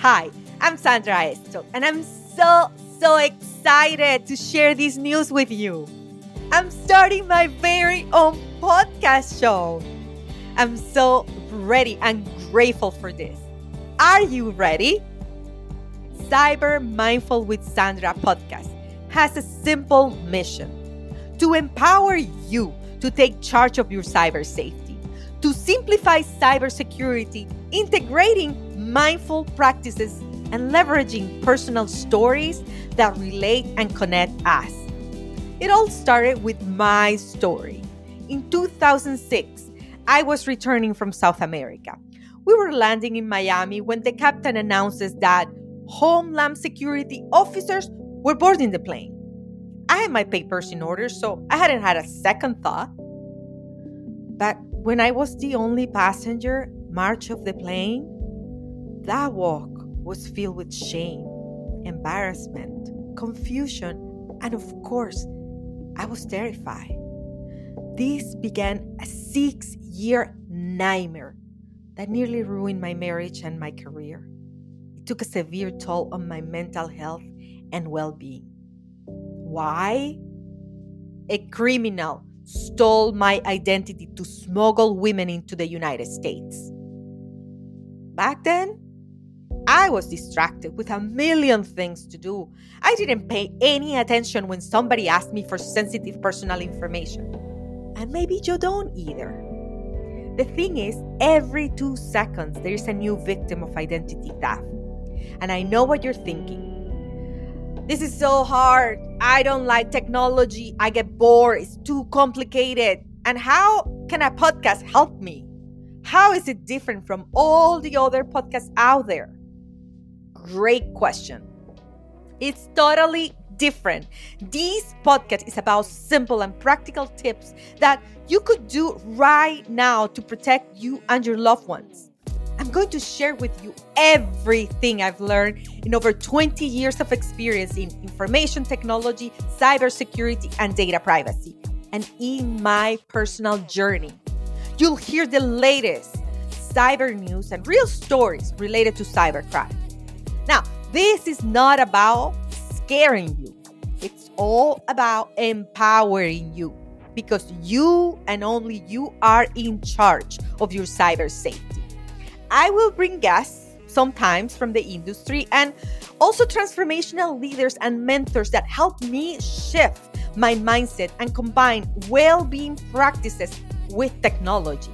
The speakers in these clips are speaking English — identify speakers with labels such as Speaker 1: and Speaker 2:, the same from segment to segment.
Speaker 1: Hi, I'm Sandra Estok, and I'm so, so excited to share this news with you. I'm starting my very own podcast show. I'm so ready and grateful for this. Are you ready? Cyber Mindful with Sandra podcast has a simple mission to empower you to take charge of your cyber safety, to simplify cybersecurity, integrating mindful practices and leveraging personal stories that relate and connect us. It all started with my story. In 2006, I was returning from South America. We were landing in Miami when the captain announces that Homeland Security officers were boarding the plane. I had my papers in order, so I hadn't had a second thought. But when I was the only passenger march of the plane, that walk was filled with shame, embarrassment, confusion, and of course, I was terrified. This began a six year nightmare that nearly ruined my marriage and my career. It took a severe toll on my mental health and well being. Why? A criminal stole my identity to smuggle women into the United States. Back then, I was distracted with a million things to do. I didn't pay any attention when somebody asked me for sensitive personal information. And maybe you don't either. The thing is, every two seconds, there is a new victim of identity theft. And I know what you're thinking. This is so hard. I don't like technology. I get bored. It's too complicated. And how can a podcast help me? How is it different from all the other podcasts out there? Great question. It's totally different. This podcast is about simple and practical tips that you could do right now to protect you and your loved ones. I'm going to share with you everything I've learned in over 20 years of experience in information technology, cybersecurity, and data privacy, and in my personal journey. You'll hear the latest cyber news and real stories related to cybercrime. This is not about scaring you, it's all about empowering you because you and only you are in charge of your cyber safety. I will bring guests sometimes from the industry and also transformational leaders and mentors that help me shift my mindset and combine well being practices with technology.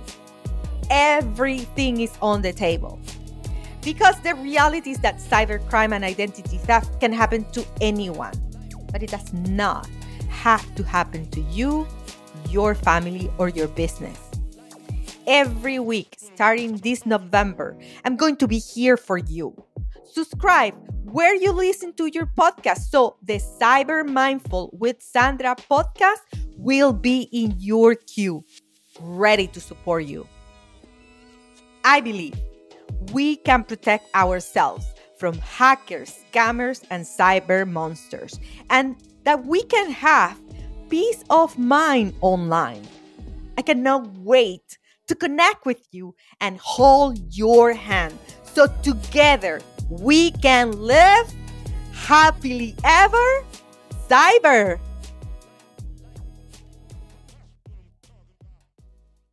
Speaker 1: Everything is on the table. Because the reality is that cybercrime and identity theft can happen to anyone, but it does not have to happen to you, your family, or your business every week starting this November. I'm going to be here for you. Subscribe where you listen to your podcast so the Cyber Mindful with Sandra podcast will be in your queue, ready to support you. I believe we can protect ourselves from hackers, scammers, and cyber monsters, and that we can have peace of mind online. I cannot wait to connect with you and hold your hand so together we can live happily ever cyber.